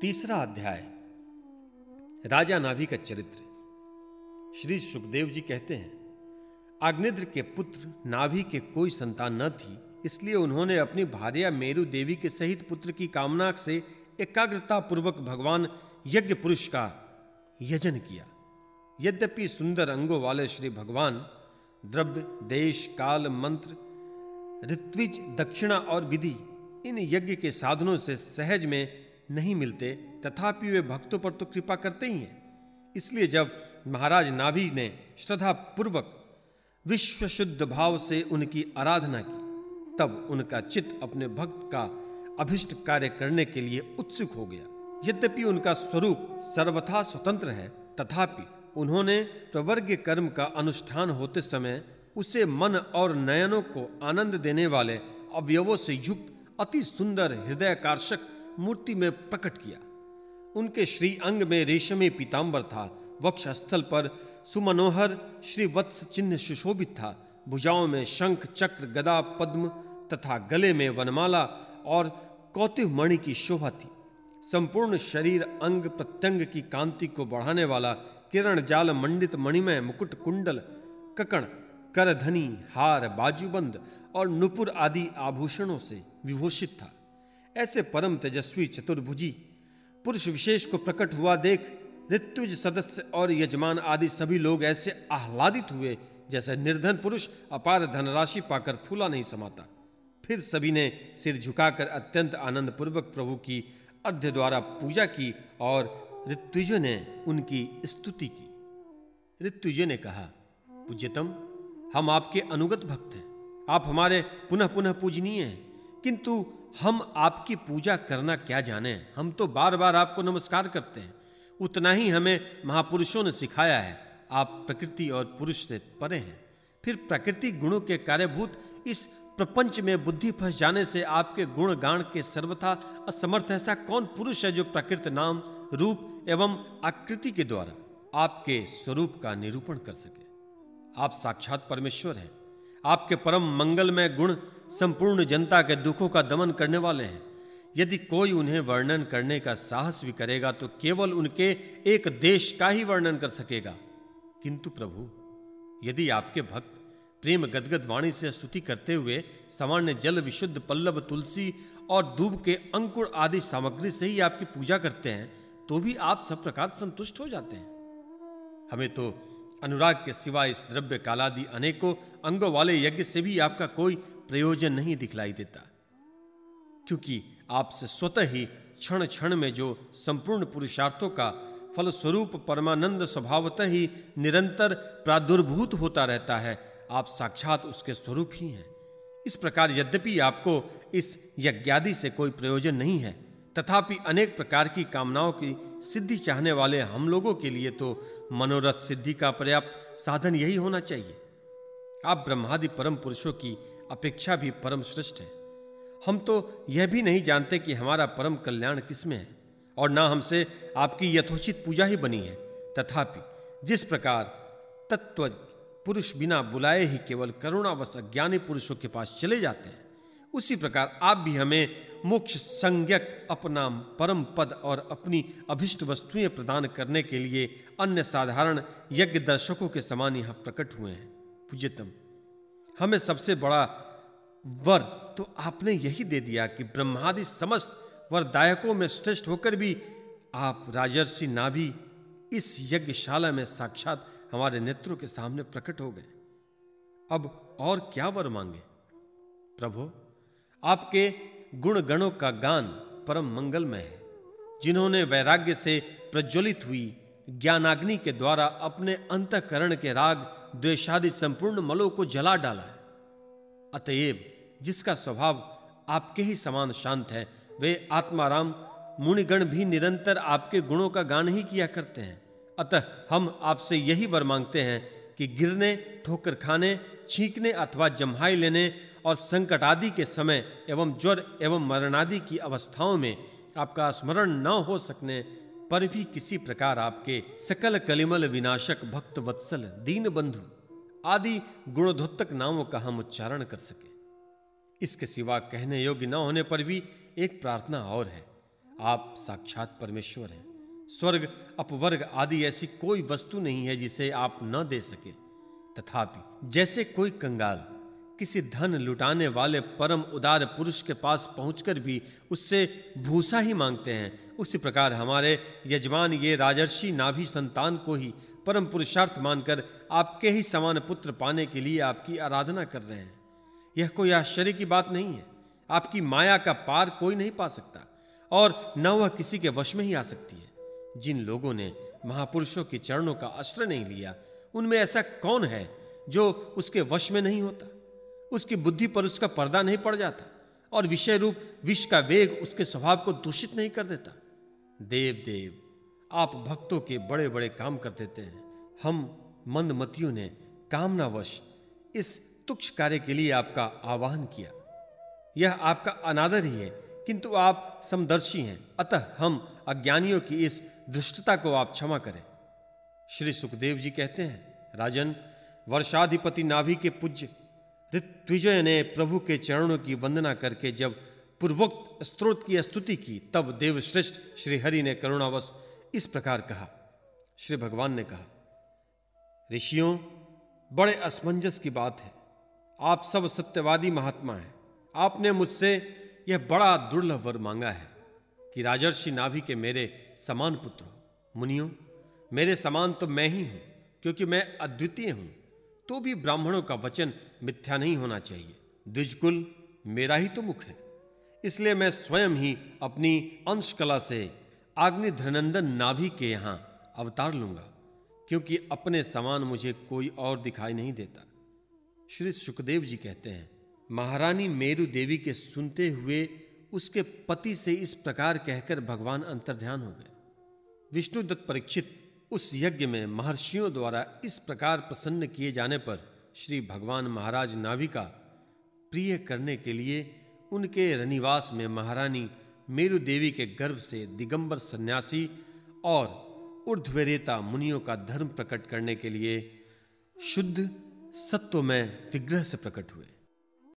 तीसरा अध्याय, राजा नाभि का चरित्र। श्री सुखदेव जी कहते हैं अग्निद्र के पुत्र नाभि के कोई संतान न थी, इसलिए उन्होंने अपनी भार्या मेरु देवी के सहित पुत्र की कामना से एकाग्रता पूर्वक भगवान यज्ञ पुरुष का यजन किया। यद्यपि सुंदर अंगों वाले श्री भगवान द्रव्य, देश, काल, मंत्र, ऋत्विज, दक्षिणा और विधि इन यज्ञ के साधनों से सहज में नहीं मिलते, तथापि वे भक्तों पर तो कृपा करते ही हैं। इसलिए जब महाराज नाभि ने श्रद्धा पूर्वक विश्व शुद्ध भाव से उनकी आराधना की, तब उनका चित्त अपने भक्त का अभिष्ट कार्य करने के लिए उत्सुक हो गया। यद्यपि उनका स्वरूप सर्वथा स्वतंत्र है, तथापि उन्होंने प्रवर्ग कर्म का अनुष्ठान होते समय उसे मन और नयनों को आनंद देने वाले अवयवों से युक्त अति सुंदर हृदयकार्षक मूर्ति में प्रकट किया। उनके श्री अंग में रेशमी पीतांबर था। वक्ष स्थल पर सुमनोहर श्री वत्स चिन्ह सुशोभित था। भुजाओं में शंख, चक्र, गदा, पद्म तथा गले में वनमाला और कौतिह मणि की शोभा थी। संपूर्ण शरीर अंग प्रत्यंग की कांति को बढ़ाने वाला किरण जाल मंडित मणिमय मुकुट कुंडल, ककण, करधनी, हार, बाजूबंद और नुपुर आदि आभूषणों से विभूषित था। ऐसे परम तेजस्वी चतुर्भुजी, पुरुष विशेष को प्रकट हुआ देख, ऋत्विज सदस्य और यजमान आदि सभी लोग ऐसे आह्लादित हुए, जैसे निर्धन पुरुष अपार धनराशि पाकर फूला नहीं समाता। फिर सभी ने सिर झुकाकर अत्यंत आनंद पूर्वक प्रभु की अर्ध्य द्वारा पूजा की और ऋत्विजय ने उनकी स्तुति की। ऋत्विजय ने कहा, पूज्यतम, हम आपके अनुगत भक्त हैं। आप हमारे पुनः पुनः पूजनीय हैं। किंतु हम आपकी पूजा करना क्या जाने? हम तो बार बार आपको नमस्कार करते हैं। उतना ही हमें महापुरुषों ने सिखाया है। आप प्रकृति और पुरुष से परे हैं। फिर प्रकृति गुणों के कार्यभूत इस प्रपंच में बुद्धि फंस जाने से आपके गुण गाण के सर्वथा असमर्थ ऐसा कौन पुरुष है जो प्रकृति नाम, रूप एवं आकृति के द्वारा आपके स्वरूप का निरूपण कर सके? आप साक्षात परमेश्वर हैं। आपके परम मंगलमय गुण संपूर्ण जनता के दुखों का दमन करने वाले हैं। यदि कोई उन्हें वर्णन करने का साहस भी करेगा तो केवल उनके एक देश का ही वर्णन कर सकेगा। किंतु प्रभु, यदि आपके भक्त प्रेम गदगद वाणी से स्तुति करते हुए सामान्य जल, विशुद्ध पल्लव, तुलसी और दूब के अंकुर आदि सामग्री से ही आपकी पूजा करते हैं तो भी आप सब प्रकार संतुष्ट हो जाते हैं। हमें तो अनुराग के सिवा इस द्रव्य कालादि अनेकों अंगों वाले यज्ञ से भी आपका कोई प्रयोजन नहीं दिखलाई देता। क्योंकि आपसे स्वतः ही क्षण क्षण में जो संपूर्ण पुरुषार्थों का फलस्वरूप परमानंद स्वभावतः ही निरंतर प्रादुर्भूत होता रहता है, आप साक्षात उसके स्वरूप ही हैं। इस प्रकार यद्यपि आपको इस यज्ञादि से कोई प्रयोजन नहीं है तथापि अनेक प्रकार की कामनाओं की सिद्धि चाहने वाले हम लोगों के लिए तो मनोरथ सिद्धि का पर्याप्त साधन यही होना चाहिए। आप ब्रह्मादि परम पुरुषों की अपेक्षा भी परम श्रेष्ठ है। हम तो यह भी नहीं जानते कि हमारा परम कल्याण किसमें है, और ना हमसे आपकी यथोचित पूजा ही बनी है। तथापि जिस प्रकार तत्व पुरुष बिना बुलाए ही केवल करुणावश अज्ञानी पुरुषों के पास चले जाते हैं उसी प्रकार आप भी हमें मोक्ष संज्ञक अपना परम पद और अपनी अभिष्ट वस्तुएँ प्रदान करने के लिए अन्य साधारण यज्ञ दर्शकों के समान यहाँ प्रकट हुए हैं। पूज्यतम, हमें सबसे बड़ा वर तो आपने यही दे दिया कि ब्रह्मादि समस्त वरदायकों में श्रेष्ठ होकर भी आप राजर्षि नाभि इस यज्ञशाला में साक्षात हमारे नेत्रों के सामने प्रकट हो गए। अब और क्या वर मांगे? प्रभु आपके गुण गणों का गान परम मंगलमय है, जिन्होंने वैराग्य से प्रज्वलित हुई ज्ञानाग्नि के द्वारा अपने अंतकरण के राग द्वेषादि संपूर्ण मलों को जला डाला है। अतएव जिसका स्वभाव आपके ही समान शांत है, वे आत्माराम, मुनिगण भी निरंतर आपके गुणों का गान ही किया करते हैं। अतः हम आपसे यही वर मांगते हैं कि गिरने, ठोकर खाने, छींकने अथवा जम्हाई लेने और संकट आदि के समय एवं ज्वर एवं मरणादि की अवस्थाओं में आपका स्मरण न हो सकने पर भी किसी प्रकार आपके सकल कलिमल विनाशक भक्त वत्सल दीन बंधु आदि गुणधोत्तक नामों का हम उच्चारण कर सके। इसके सिवा कहने योग्य न होने पर भी एक प्रार्थना और है। आप साक्षात परमेश्वर हैं। स्वर्ग, अपवर्ग आदि ऐसी कोई वस्तु नहीं है जिसे आप न दे सके। तथापि जैसे कोई कंगाल किसी धन लुटाने वाले परम उदार पुरुष के पास पहुंचकर भी उससे भूसा ही मांगते हैं। उसी प्रकार हमारे यजमान ये राजर्षि नाभि संतान को ही परम पुरुषार्थ मानकर आपके ही समान पुत्र पाने के लिए आपकी आराधना कर रहे हैं। यह कोई आश्चर्य की बात नहीं है। आपकी माया का पार कोई नहीं पा सकता और न वह किसी के वश में ही आ सकती है। जिन लोगों ने महापुरुषों के चरणों का आश्रय नहीं लिया, उनमें ऐसा कौन है जो उसके वश में नहीं होता? उसकी बुद्धि पर उसका पर्दा नहीं पड़ जाता और विषय रूप विष का वेग उसके स्वभाव को दूषित नहीं कर देता। देव देव, आप भक्तों के बड़े बड़े काम कर देते हैं। हम मंदमतियों ने कामनावश इस तुक्ष कार्य के लिए आपका आह्वान किया। यह आपका अनादर ही है, किंतु आप समदर्शी हैं। अतः हम अज्ञानियों की इस दुष्टता को आप क्षमा करें। श्री सुखदेव जी कहते हैं, राजन, वर्षाधिपति नाभि के पूज्य ऋत्विजय ने प्रभु के चरणों की वंदना करके जब पूर्वोक्त स्त्रोत की स्तुति की, तब देवश्रेष्ठ श्रीहरि ने करुणावश इस प्रकार कहा। श्री भगवान ने कहा, ऋषियों, बड़े असमंजस की बात है। आप सब सत्यवादी महात्मा हैं। आपने मुझसे यह बड़ा दुर्लभ वर मांगा है कि राजर्षि नाभि के मेरे समान पुत्र हो। मुनियों, मेरे समान तो मैं ही हूँ, क्योंकि मैं अद्वितीय हूँ। तो भी ब्राह्मणों का वचन मिथ्या नहीं होना चाहिए। द्विजकुल, मेरा ही तो मुख है। इसलिए मैं स्वयं ही अपनी अंश कला से धनंदन नाभि के यहाँ अवतार लूँगा, क्योंकि अपने समान मुझे कोई और दिखाई नहीं देता। श्री सुखदेव जी कहते हैं, महारानी मेरु देवी के सुनते हुए उसके पति से इस प्रकार कहकर भगवान अंतर्ध्यान हो गए। विष्णुदत्त परीक्षित उस यज्ञ में महर्षियों द्वारा इस प्रकार प्रसन्न किए जाने पर श्री भगवान महाराज नाविका प्रिय करने के लिए उनके रनिवास में महारानी मेरु देवी के गर्भ से दिगंबर सन्यासी और ऊर्ध्वरेता मुनियों का धर्म प्रकट करने के लिए शुद्ध सत्व में विग्रह से प्रकट हुए।